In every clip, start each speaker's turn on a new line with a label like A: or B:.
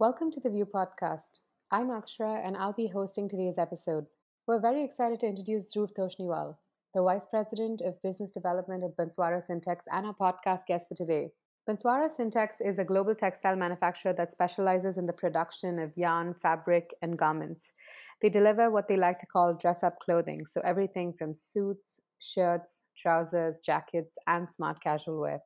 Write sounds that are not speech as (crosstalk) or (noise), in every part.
A: Welcome to the Vue Podcast. I'm Akshara and I'll be hosting today's episode. We're very excited to introduce Dhruv Toshniwal, the Vice President of Business Development at Banswara Syntex and our podcast guest for today. Banswara Syntex is a global textile manufacturer that specializes in the production of yarn, fabric, and garments. They deliver what they like to call dress up clothing, so everything from suits, shirts, trousers, jackets, and smart casual wear.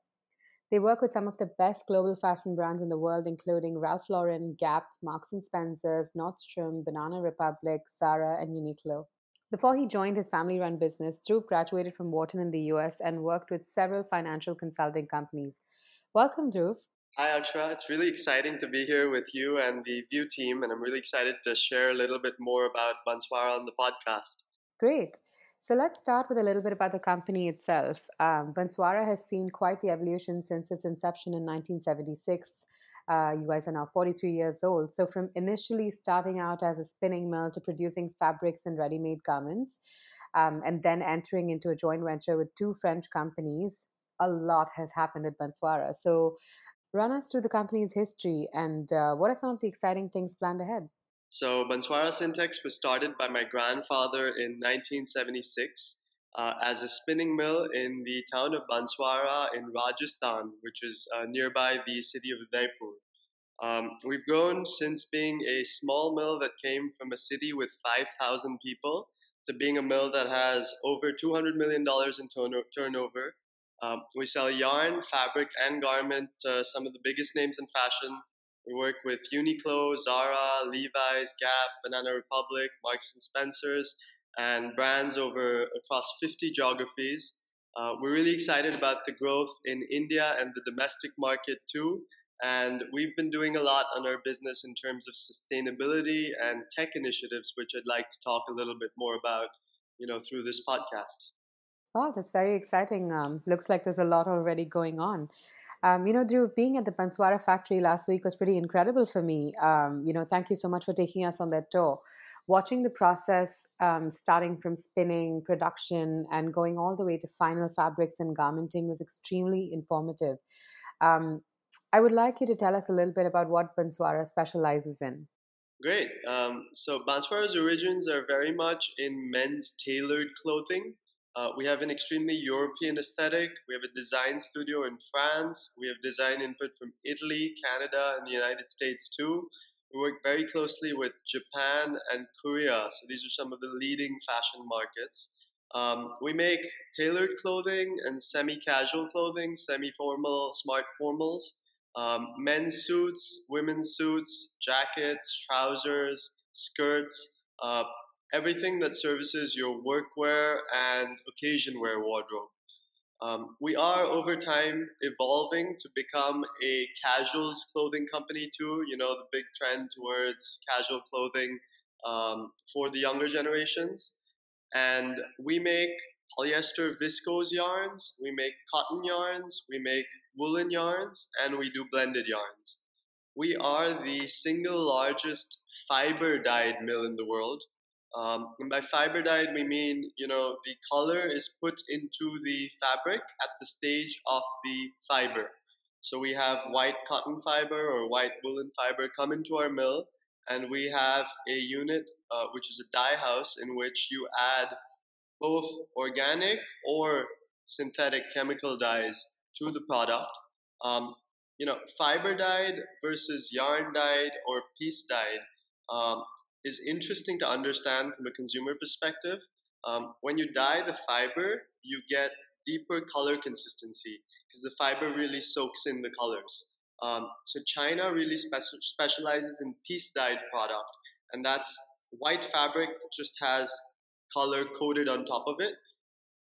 A: They work with some of the best global fashion brands in the world, including Ralph Lauren, Gap, Marks and Spencers, Nordstrom, Banana Republic, Zara, and Uniqlo. Before he joined his family run business, Dhruv graduated from Wharton in the US and worked with several financial consulting companies. Welcome, Dhruv.
B: Hi, Akshara. It's really exciting to be here with you and the Vue team, and I'm really excited to share a little bit more about Banswara on the podcast.
A: Great. So let's start with a little bit about the company itself. Um, Banswara has seen quite the evolution since its inception in 1976. Uh, you guys are now 43 years old. So, from initially starting out as a spinning mill to producing fabrics and ready made garments, um, and then entering into a joint venture with two French companies, a lot has happened at Banswara. So, run us through the company's history and uh, what are some of the exciting things planned ahead?
B: So Banswara Syntex was started by my grandfather in 1976 uh, as a spinning mill in the town of Banswara in Rajasthan, which is uh, nearby the city of Udaipur. Um, we've grown since being a small mill that came from a city with 5,000 people to being a mill that has over $200 million in turno- turnover. Um, we sell yarn, fabric, and garment to some of the biggest names in fashion, we work with Uniqlo, Zara, Levi's, Gap, Banana Republic, Marks and Spencers, and brands over across 50 geographies. Uh, we're really excited about the growth in India and the domestic market too. And we've been doing a lot on our business in terms of sustainability and tech initiatives, which I'd like to talk a little bit more about, you know, through this podcast.
A: Wow, that's very exciting. Um, looks like there's a lot already going on. Um, you know, Dhruv, being at the Banswara factory last week was pretty incredible for me. Um, you know, thank you so much for taking us on that tour. Watching the process um, starting from spinning, production, and going all the way to final fabrics and garmenting was extremely informative. Um, I would like you to tell us a little bit about what Banswara specializes in.
B: Great. Um, so Banswara's origins are very much in men's tailored clothing. Uh, we have an extremely European aesthetic. We have a design studio in France. We have design input from Italy, Canada, and the United States too. We work very closely with Japan and Korea. So these are some of the leading fashion markets. Um, we make tailored clothing and semi casual clothing, semi formal, smart formals, um, men's suits, women's suits, jackets, trousers, skirts, uh, everything that services your workwear and occasion wear wardrobe. Um, we are over time evolving to become a casuals clothing company too. You know, the big trend towards casual clothing um, for the younger generations. And we make polyester viscose yarns, we make cotton yarns, we make woolen yarns, and we do blended yarns. We are the single largest fiber dyed mill in the world. Um, and by fiber dyed, we mean, you know, the color is put into the fabric at the stage of the fiber. So we have white cotton fiber or white woolen fiber come into our mill, and we have a unit uh, which is a dye house in which you add both organic or synthetic chemical dyes to the product. Um, you know, fiber dyed versus yarn dyed or piece dyed. Um, is interesting to understand from a consumer perspective. Um, when you dye the fiber, you get deeper color consistency because the fiber really soaks in the colors. Um, so China really spe- specializes in piece dyed product, and that's white fabric that just has color coated on top of it.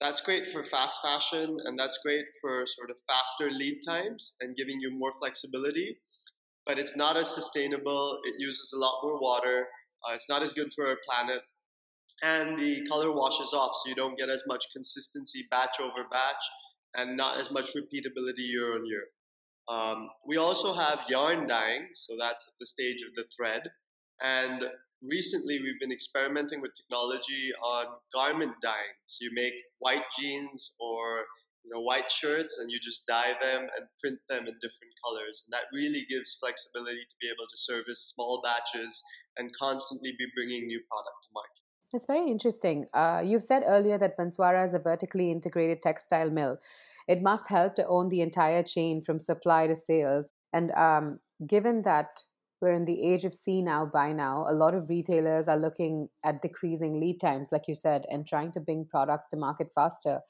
B: That's great for fast fashion, and that's great for sort of faster lead times and giving you more flexibility. But it's not as sustainable. It uses a lot more water, uh, it's not as good for our planet. And the color washes off, so you don't get as much consistency batch over batch and not as much repeatability year on year. Um, we also have yarn dyeing, so that's the stage of the thread. And recently we've been experimenting with technology on garment dyeing. So you make white jeans or you know white shirts and you just dye them and print them in different colors and that really gives flexibility to be able to service small batches and constantly be bringing new product to market
A: it's very interesting uh, you've said earlier that banswara is a vertically integrated textile mill it must help to own the entire chain from supply to sales and um, given that we're in the age of see now, buy now. A lot of retailers are looking at decreasing lead times, like you said, and trying to bring products to market faster.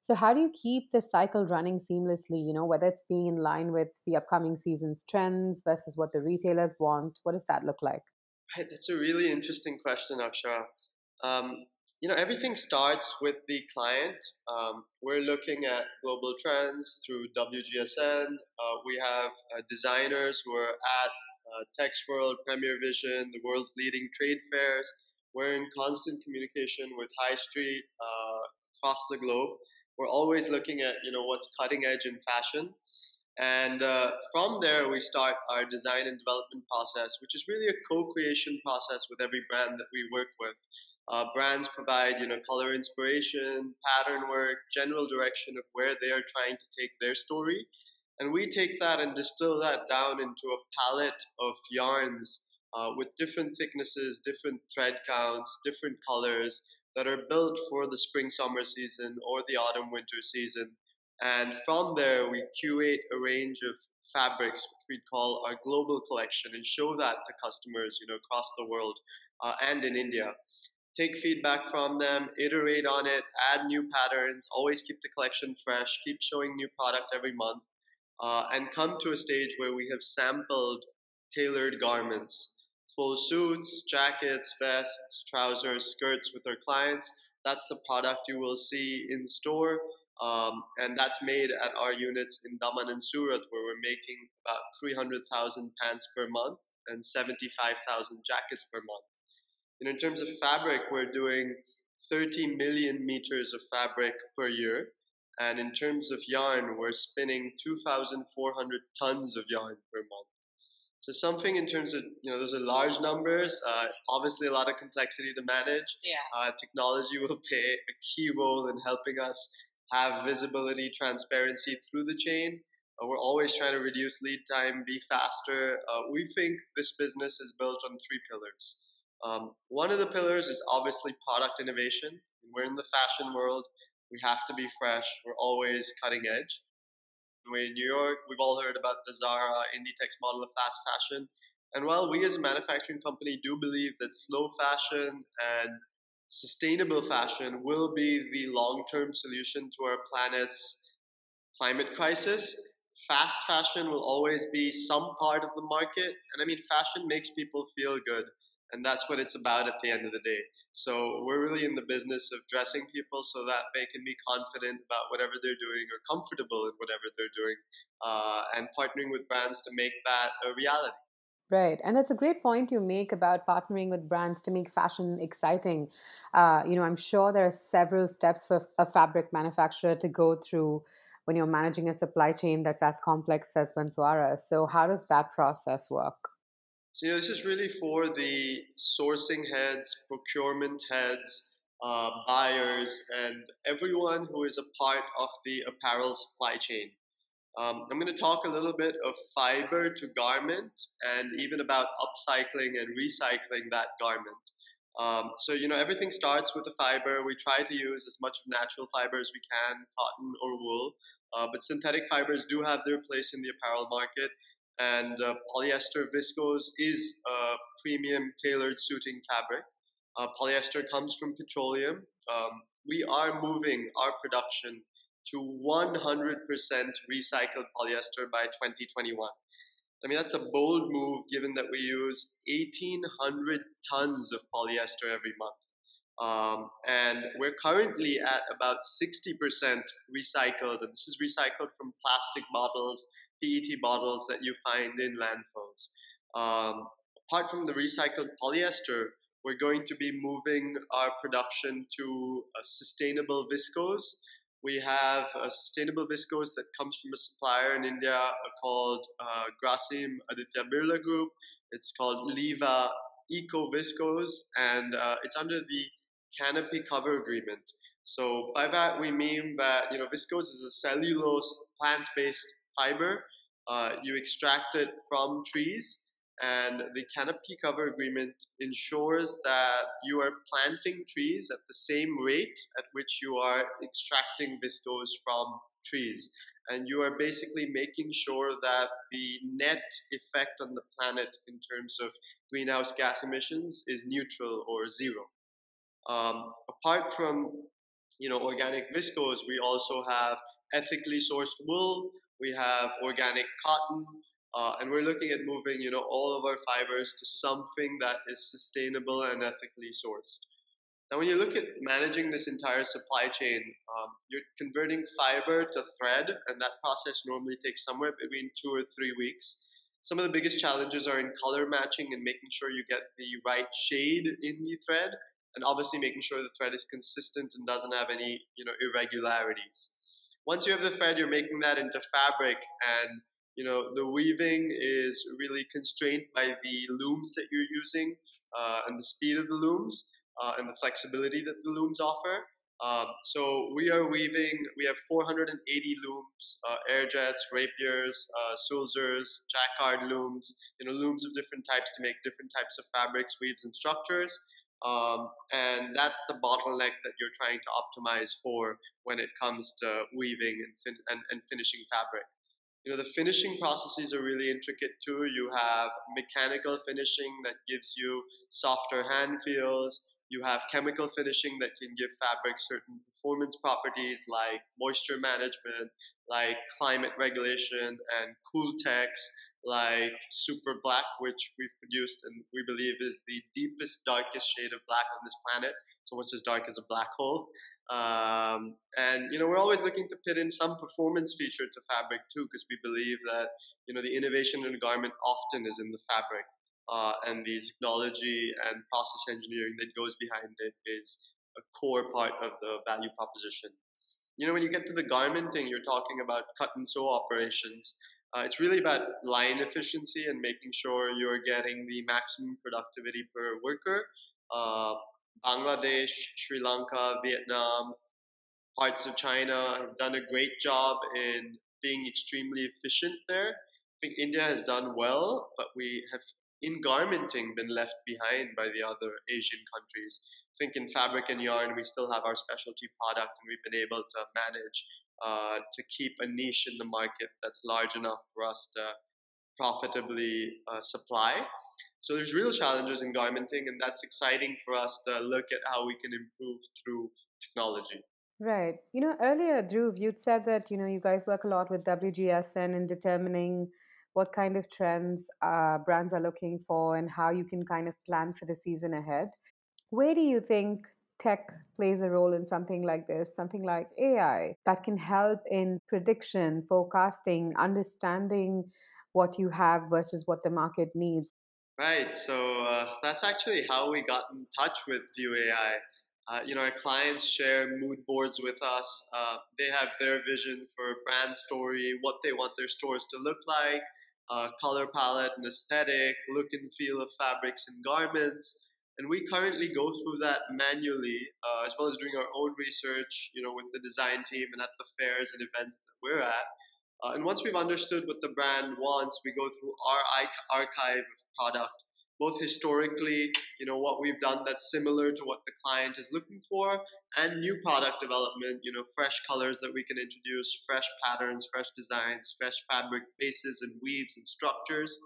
A: So, how do you keep the cycle running seamlessly? You know, whether it's being in line with the upcoming season's trends versus what the retailers want, what does that look like?
B: Right, (laughs) that's a really interesting question, Akshara. Um, you know, everything starts with the client. Um, we're looking at global trends through WGSN. Uh, we have uh, designers who are at uh, TexWorld, Premier Vision, the world's leading trade fairs. We're in constant communication with High Street uh, across the globe. We're always looking at you know what's cutting edge in fashion, and uh, from there we start our design and development process, which is really a co-creation process with every brand that we work with. Uh, brands provide you know color inspiration, pattern work, general direction of where they are trying to take their story, and we take that and distill that down into a palette of yarns uh, with different thicknesses, different thread counts, different colors that are built for the spring summer season or the autumn winter season. And from there, we curate a range of fabrics, which we call our global collection, and show that to customers, you know, across the world uh, and in India. Take feedback from them, iterate on it, add new patterns, always keep the collection fresh, keep showing new product every month, uh, and come to a stage where we have sampled tailored garments, full suits, jackets, vests, trousers, skirts with our clients. That's the product you will see in store. Um, and that's made at our units in Daman and Surat, where we're making about 300,000 pants per month and 75,000 jackets per month. And in terms of fabric, we're doing 30 million meters of fabric per year. And in terms of yarn, we're spinning 2,400 tons of yarn per month. So something in terms of, you know, those are large numbers, uh, obviously a lot of complexity to manage.
A: Yeah.
B: Uh, technology will (laughs) play a key role in helping us have visibility, transparency through the chain. Uh, we're always trying to reduce lead time, be faster. Uh, we think this business is built on three pillars. Um, one of the pillars is obviously product innovation. We're in the fashion world. We have to be fresh. We're always cutting edge. We're in New York. We've all heard about the Zara Inditex model of fast fashion. And while we as a manufacturing company do believe that slow fashion and sustainable fashion will be the long term solution to our planet's climate crisis, fast fashion will always be some part of the market. And I mean, fashion makes people feel good and that's what it's about at the end of the day. So we're really in the business of dressing people so that they can be confident about whatever they're doing or comfortable in whatever they're doing, uh, and partnering with brands to make that a reality.
A: Right, and that's a great point you make about partnering with brands to make fashion exciting. Uh, you know, I'm sure there are several steps for a fabric manufacturer to go through when you're managing a supply chain that's as complex as Banswara. So, how does that process work?
B: So this is really for the sourcing heads, procurement heads, uh, buyers, and everyone who is a part of the apparel supply chain. Um, I'm going to talk a little bit of fiber to garment and even about upcycling and recycling that garment. Um, so, you know, everything starts with the fiber. We try to use as much of natural fiber as we can, cotton or wool. Uh, but synthetic fibers do have their place in the apparel market and uh, polyester viscose is a premium tailored suiting fabric. Uh, polyester comes from petroleum. Um, we are moving our production to 100% recycled polyester by 2021. I mean, that's a bold move given that we use 1,800 tons of polyester every month. Um, and we're currently at about 60% recycled, and this is recycled from plastic bottles PET bottles that you find in landfills. Um, apart from the recycled polyester, we're going to be moving our production to sustainable viscose. We have a sustainable viscose that comes from a supplier in India called uh, Grasim Aditya Birla Group. It's called Liva Eco Viscose, and uh, it's under the Canopy Cover Agreement. So by that we mean that you know viscose is a cellulose plant-based fiber. Uh, you extract it from trees, and the canopy cover agreement ensures that you are planting trees at the same rate at which you are extracting viscose from trees. And you are basically making sure that the net effect on the planet in terms of greenhouse gas emissions is neutral or zero. Um, apart from you know organic viscose, we also have ethically sourced wool. We have organic cotton, uh, and we're looking at moving you know all of our fibers to something that is sustainable and ethically sourced. Now, when you look at managing this entire supply chain, um, you're converting fiber to thread, and that process normally takes somewhere between two or three weeks. Some of the biggest challenges are in color matching and making sure you get the right shade in the thread, and obviously making sure the thread is consistent and doesn't have any you know irregularities. Once you have the thread, you're making that into fabric, and you know the weaving is really constrained by the looms that you're using uh, and the speed of the looms uh, and the flexibility that the looms offer. Um, so we are weaving. We have 480 looms, uh, air jets, rapiers, uh, sulzers, jacquard looms. You know, looms of different types to make different types of fabrics, weaves, and structures. Um, and that's the bottleneck that you're trying to optimize for when it comes to weaving and, fin- and, and finishing fabric. You know, the finishing processes are really intricate too. You have mechanical finishing that gives you softer hand feels. You have chemical finishing that can give fabric certain performance properties like moisture management, like climate regulation, and Cooltex, like Super Black, which we've produced and we believe is the deepest, darkest shade of black on this planet. It's almost as dark as a black hole. Um, and you know, we're always looking to put in some performance feature to fabric too, because we believe that you know the innovation in a garment often is in the fabric uh, and the technology and process engineering that goes behind it is a core part of the value proposition. You know, when you get to the garmenting, you're talking about cut and sew operations. Uh, it's really about line efficiency and making sure you're getting the maximum productivity per worker. Uh, Bangladesh, Sri Lanka, Vietnam, parts of China have done a great job in being extremely efficient there. I think India has done well, but we have in garmenting been left behind by the other Asian countries. I think in fabric and yarn, we still have our specialty product, and we've been able to manage uh, to keep a niche in the market that's large enough for us to profitably uh, supply. So there's real challenges in garmenting, and that's exciting for us to look at how we can improve through technology.
A: Right. You know, earlier, Dhruv, you'd said that, you know, you guys work a lot with WGSN in determining what kind of trends uh, brands are looking for and how you can kind of plan for the season ahead. Where do you think tech plays a role in something like this, something like AI that can help in prediction, forecasting, understanding what you have versus what the market needs?
B: Right. So uh, that's actually how we got in touch with Vue. Uh, you know, our clients share mood boards with us. Uh, they have their vision for brand story, what they want their stores to look like, uh, color palette and aesthetic, look and feel of fabrics and garments. And we currently go through that manually, uh, as well as doing our own research, you know, with the design team and at the fairs and events that we're at. Uh, and once we've understood what the brand wants, we go through our archive of product both historically, you know, what we've done that's similar to what the client is looking for, and new product development, you know, fresh colors that we can introduce, fresh patterns, fresh designs, fresh fabric bases and weaves and structures.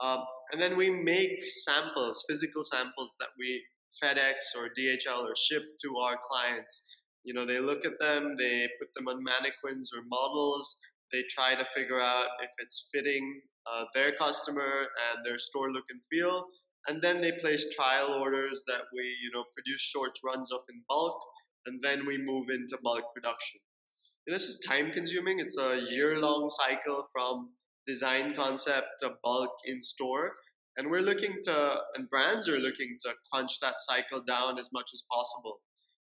B: Um, and then we make samples, physical samples that we FedEx or DHL or ship to our clients. You know, they look at them, they put them on mannequins or models, they try to figure out if it's fitting uh, their customer and their store look and feel. And then they place trial orders that we, you know, produce short runs of in bulk, and then we move into bulk production. And this is time consuming. It's a year long cycle from design concept to bulk in store. And we're looking to, and brands are looking to crunch that cycle down as much as possible.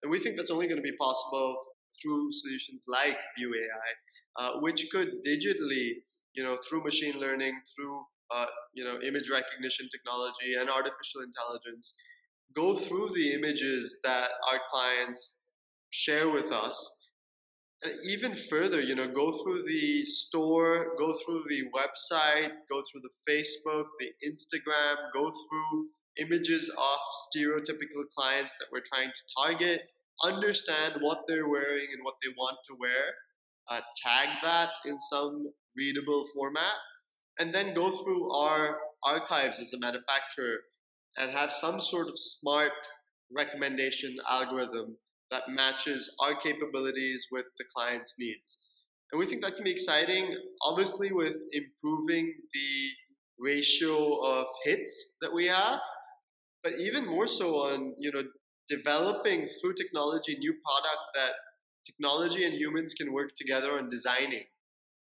B: And we think that's only going to be possible through solutions like Vue AI, uh, which could digitally you know, through machine learning, through uh, you know, image recognition technology and artificial intelligence, go through the images that our clients share with us. And even further, you know, go through the store, go through the website, go through the Facebook, the Instagram, go through images of stereotypical clients that we're trying to target, understand what they're wearing and what they want to wear, uh, tag that in some readable format, and then go through our archives as a manufacturer and have some sort of smart recommendation algorithm that matches our capabilities with the client's needs. And we think that can be exciting, obviously, with improving the ratio of hits that we have, but even more so on, you know, developing through technology new product that technology and humans can work together on designing.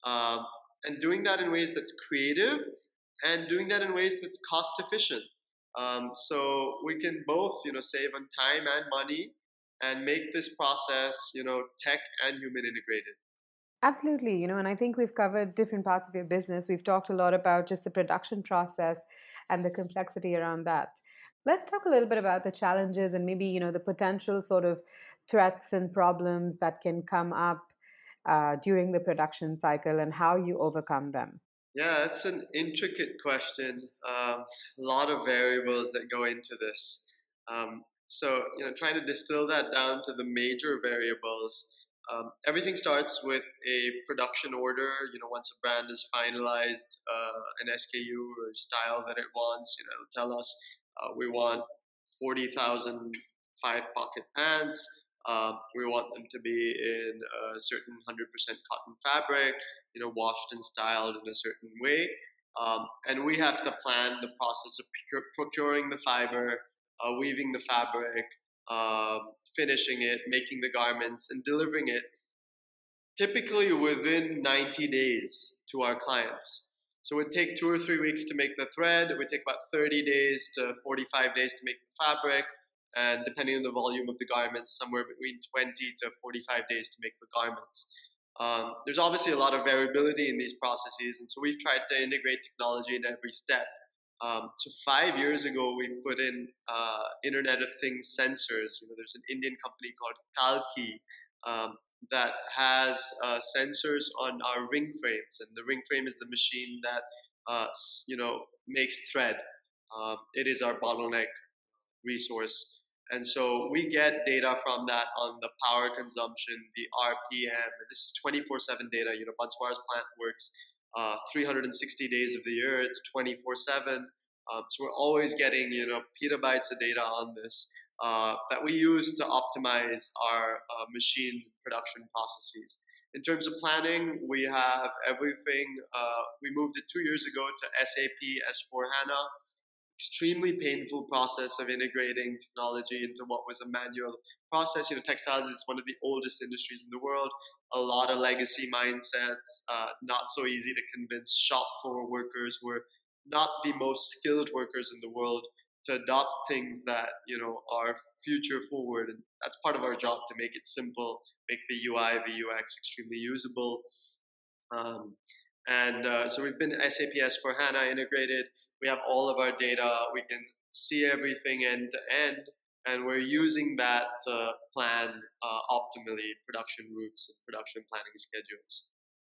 B: Um, and doing that in ways that's creative and doing that in ways that's cost efficient. Um, so we can both, you know, save on time and money and make this process, you know, tech and human integrated.
A: Absolutely, you know, and I think we've covered different parts of your business. We've talked a lot about just the production process and the complexity around that. Let's talk a little bit about the challenges and maybe, you know, the potential sort of threats and problems that can come up uh, during the production cycle and how you overcome them.
B: Yeah, it's an intricate question. Um, a lot of variables that go into this. Um, so, you know, trying to distill that down to the major variables. Um, everything starts with a production order. You know, once a brand has finalized uh, an SKU or style that it wants, you know, it'll tell us uh, we want 40,000 five pocket pants. Uh, we want them to be in a certain 100% cotton fabric, you know, washed and styled in a certain way. Um, and we have to plan the process of procuring the fiber, uh, weaving the fabric, uh, finishing it, making the garments, and delivering it typically within 90 days to our clients. So it would take two or three weeks to make the thread. It would take about 30 days to 45 days to make the fabric. And depending on the volume of the garments, somewhere between 20 to 45 days to make the garments. Um, there's obviously a lot of variability in these processes, and so we've tried to integrate technology in every step. Um, so five years ago, we put in uh, Internet of Things sensors. You know, there's an Indian company called Kalki um, that has uh, sensors on our ring frames, and the ring frame is the machine that uh, you know makes thread. Um, it is our bottleneck resource. And so we get data from that on the power consumption, the RPM, and this is 24 7 data. You know, Banswara's plant works uh, 360 days of the year, it's 24 7. Um, so we're always getting, you know, petabytes of data on this uh, that we use to optimize our uh, machine production processes. In terms of planning, we have everything. Uh, we moved it two years ago to SAP S4 HANA extremely painful process of integrating technology into what was a manual process. You know, textiles is one of the oldest industries in the world. A lot of legacy mindsets, uh, not so easy to convince shop floor workers who are not the most skilled workers in the world to adopt things that you know are future forward, and that's part of our job to make it simple, make the UI, the UX extremely usable. Um, and uh, so we've been SAP S4 HANA integrated. We have all of our data. We can see everything end to end. And we're using that to plan uh, optimally production routes and production planning schedules.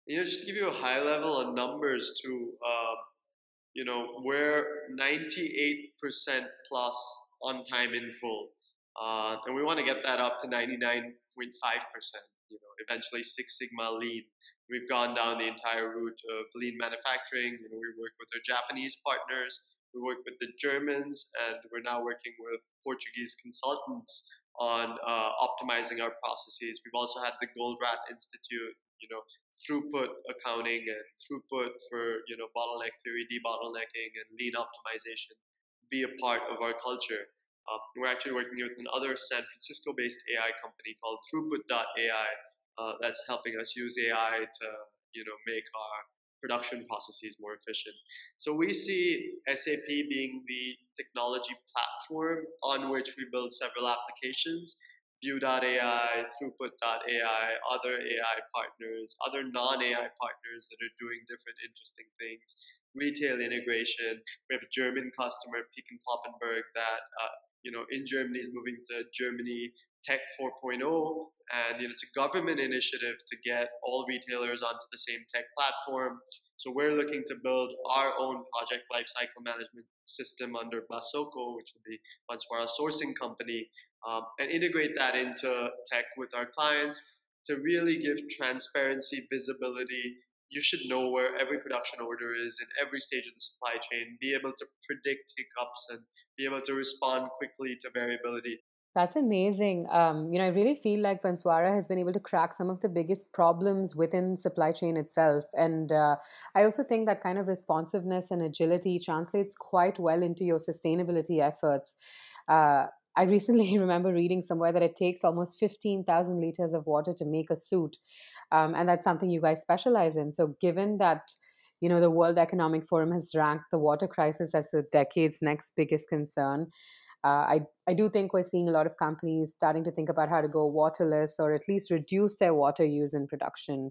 B: You know, just to give you a high level of numbers to, um, you know, we're 98% plus on time in full. Uh, and we want to get that up to 99.5%, you know, eventually Six Sigma lean We've gone down the entire route of lean manufacturing. You know, we work with our Japanese partners, we work with the Germans, and we're now working with Portuguese consultants on uh, optimizing our processes. We've also had the Goldratt Institute, you know, throughput accounting and throughput for you know bottleneck theory, debottlenecking, and lean optimization be a part of our culture. Uh, we're actually working with another San Francisco-based AI company called Throughput.ai, uh, that's helping us use AI to you know make our production processes more efficient. So we see SAP being the technology platform on which we build several applications. Vue.ai, Throughput.ai, other AI partners, other non-AI partners that are doing different interesting things, retail integration. We have a German customer, Peek and Cloppenburg, that uh, you know, in Germany is moving to Germany Tech 4.0, and you know, it's a government initiative to get all retailers onto the same tech platform. So we're looking to build our own project lifecycle management system under Basoko, which will be Banswara sourcing company, um, and integrate that into tech with our clients to really give transparency, visibility. You should know where every production order is in every stage of the supply chain, be able to predict hiccups and be able to respond quickly to variability.
A: That's amazing. Um, you know, I really feel like Banswara has been able to crack some of the biggest problems within supply chain itself, and uh, I also think that kind of responsiveness and agility translates quite well into your sustainability efforts. Uh, I recently (laughs) remember reading somewhere that it takes almost 15,000 liters of water to make a suit. Um, and that's something you guys specialize in. So, given that, you know, the World Economic Forum has ranked the water crisis as the decade's next biggest concern, uh, I, I do think we're seeing a lot of companies starting to think about how to go waterless or at least reduce their water use in production.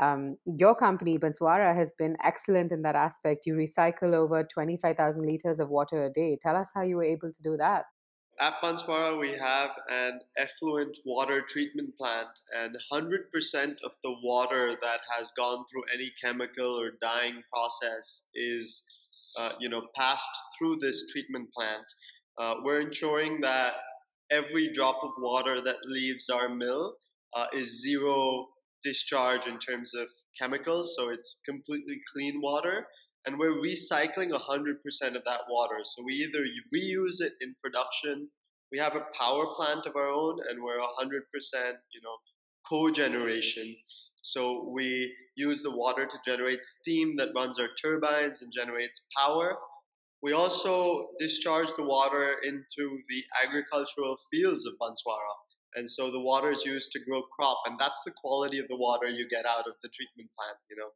A: Um, your company, Banswara, has been excellent in that aspect. You recycle over 25,000 liters of water a day. Tell us how you were able to do that.
B: At Banswara, we have an effluent water treatment plant, and 100% of the water that has gone through any chemical or dyeing process is, uh, you know, passed through this treatment plant. Uh, we're ensuring that every drop of water that leaves our mill uh, is zero discharge in terms of chemicals, so it's completely clean water. And we're recycling 100% of that water. So we either reuse it in production, we have a power plant of our own, and we're 100%, you know, cogeneration. So we use the water to generate steam that runs our turbines and generates power. We also discharge the water into the agricultural fields of Banswara. And so the water is used to grow crop, and that's the quality of the water you get out of the treatment plant, you know.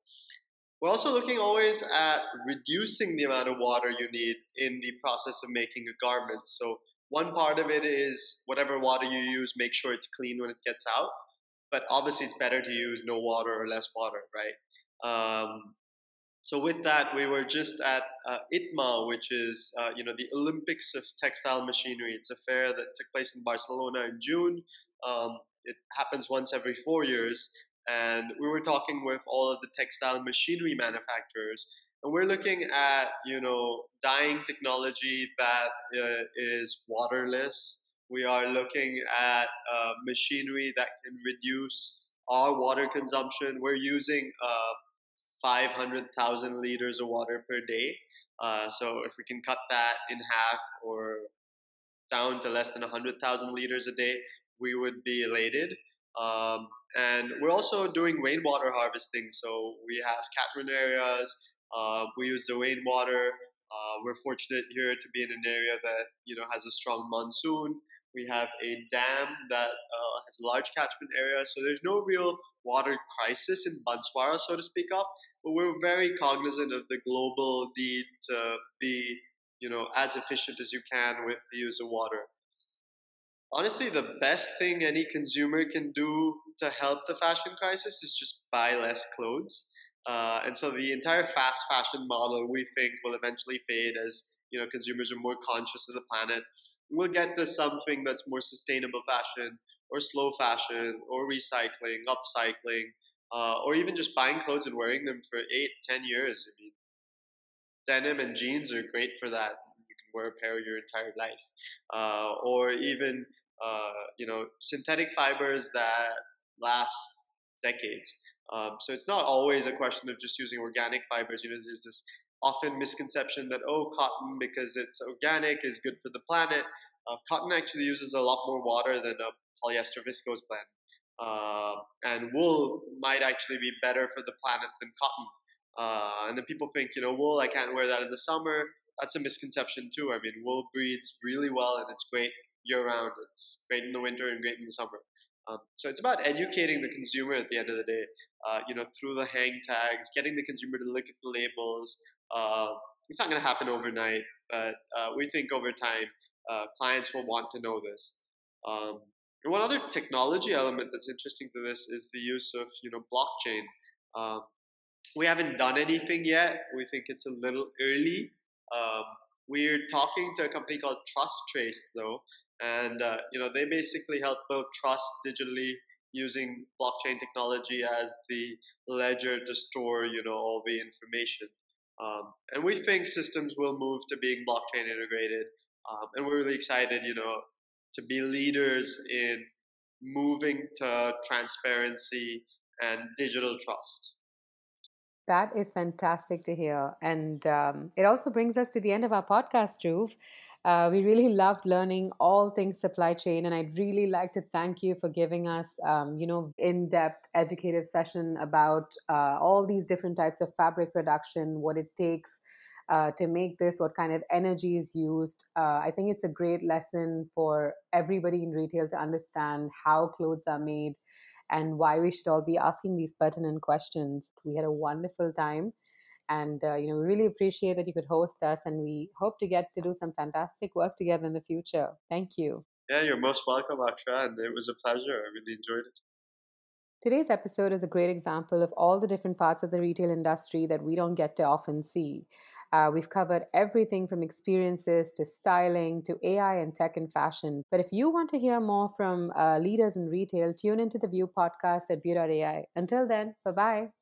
B: We're also looking always at reducing the amount of water you need in the process of making a garment. So one part of it is whatever water you use, make sure it's clean when it gets out. But obviously, it's better to use no water or less water, right? Um, so with that, we were just at uh, ITMA, which is uh, you know the Olympics of textile machinery. It's a fair that took place in Barcelona in June. Um, it happens once every four years, and we were talking with all of the textile machinery manufacturers, and we're looking at you know dyeing technology that uh, is waterless. We are looking at uh, machinery that can reduce our water consumption. We're using uh, 500,000 liters of water per day. Uh, so if we can cut that in half or down to less than 100,000 liters a day, we would be elated. Um, and we're also doing rainwater harvesting. So we have catchment areas. Uh, we use the rainwater. Uh, we're fortunate here to be in an area that you know has a strong monsoon. We have a dam that uh, has a large catchment area, so there's no real water crisis in Banswara, so to speak of. But we're very cognizant of the global need to be, you know, as efficient as you can with the use of water. Honestly, the best thing any consumer can do to help the fashion crisis is just buy less clothes. Uh, and so the entire fast fashion model we think will eventually fade as you know consumers are more conscious of the planet. We'll get to something that's more sustainable fashion or slow fashion or recycling, upcycling, uh, or even just buying clothes and wearing them for eight, ten years. I mean, denim and jeans are great for that. You can wear a pair your entire life, uh, or even uh, you know synthetic fibers that last decades. Um, so it's not always a question of just using organic fibers. You know, there's this often misconception that oh, cotton because it's organic is good for the planet. Uh, cotton actually uses a lot more water than a polyester viscose blend. Uh, and wool might actually be better for the planet than cotton. Uh, and then people think, you know, wool, I can't wear that in the summer. That's a misconception too. I mean, wool breeds really well and it's great year round. It's great in the winter and great in the summer. Um, so it's about educating the consumer at the end of the day, uh, you know, through the hang tags, getting the consumer to look at the labels. Uh, it's not going to happen overnight, but uh, we think over time, uh, clients will want to know this. Um, and one other technology element that's interesting to this is the use of you know blockchain. Um, we haven't done anything yet. We think it's a little early. Um, We're talking to a company called Trust Trace, though, and uh, you know they basically help build trust digitally using blockchain technology as the ledger to store you know all the information. Um, and we think systems will move to being blockchain integrated, um, and we're really excited, you know, to be leaders in moving to transparency and digital trust.
A: That is fantastic to hear. And um, it also brings us to the end of our podcast, Dhruv. Uh, we really loved learning all things supply chain, and I'd really like to thank you for giving us, um, you know, in-depth educative session about uh, all these different types of fabric production, what it takes uh, to make this, what kind of energy is used. Uh, I think it's a great lesson for everybody in retail to understand how clothes are made and why we should all be asking these pertinent questions. We had a wonderful time. And uh, you know, we really appreciate that you could host us, and we hope to get to do some fantastic work together in the future. Thank you.
B: Yeah, you're most welcome, Aksha, and it was a pleasure. I really enjoyed it.
A: Today's episode is a great example of all the different parts of the retail industry that we don't get to often see. Uh, we've covered everything from experiences to styling to AI and tech and fashion. But if you want to hear more from uh, leaders in retail, tune into the Vue podcast at Vue.ai. Until then, bye bye.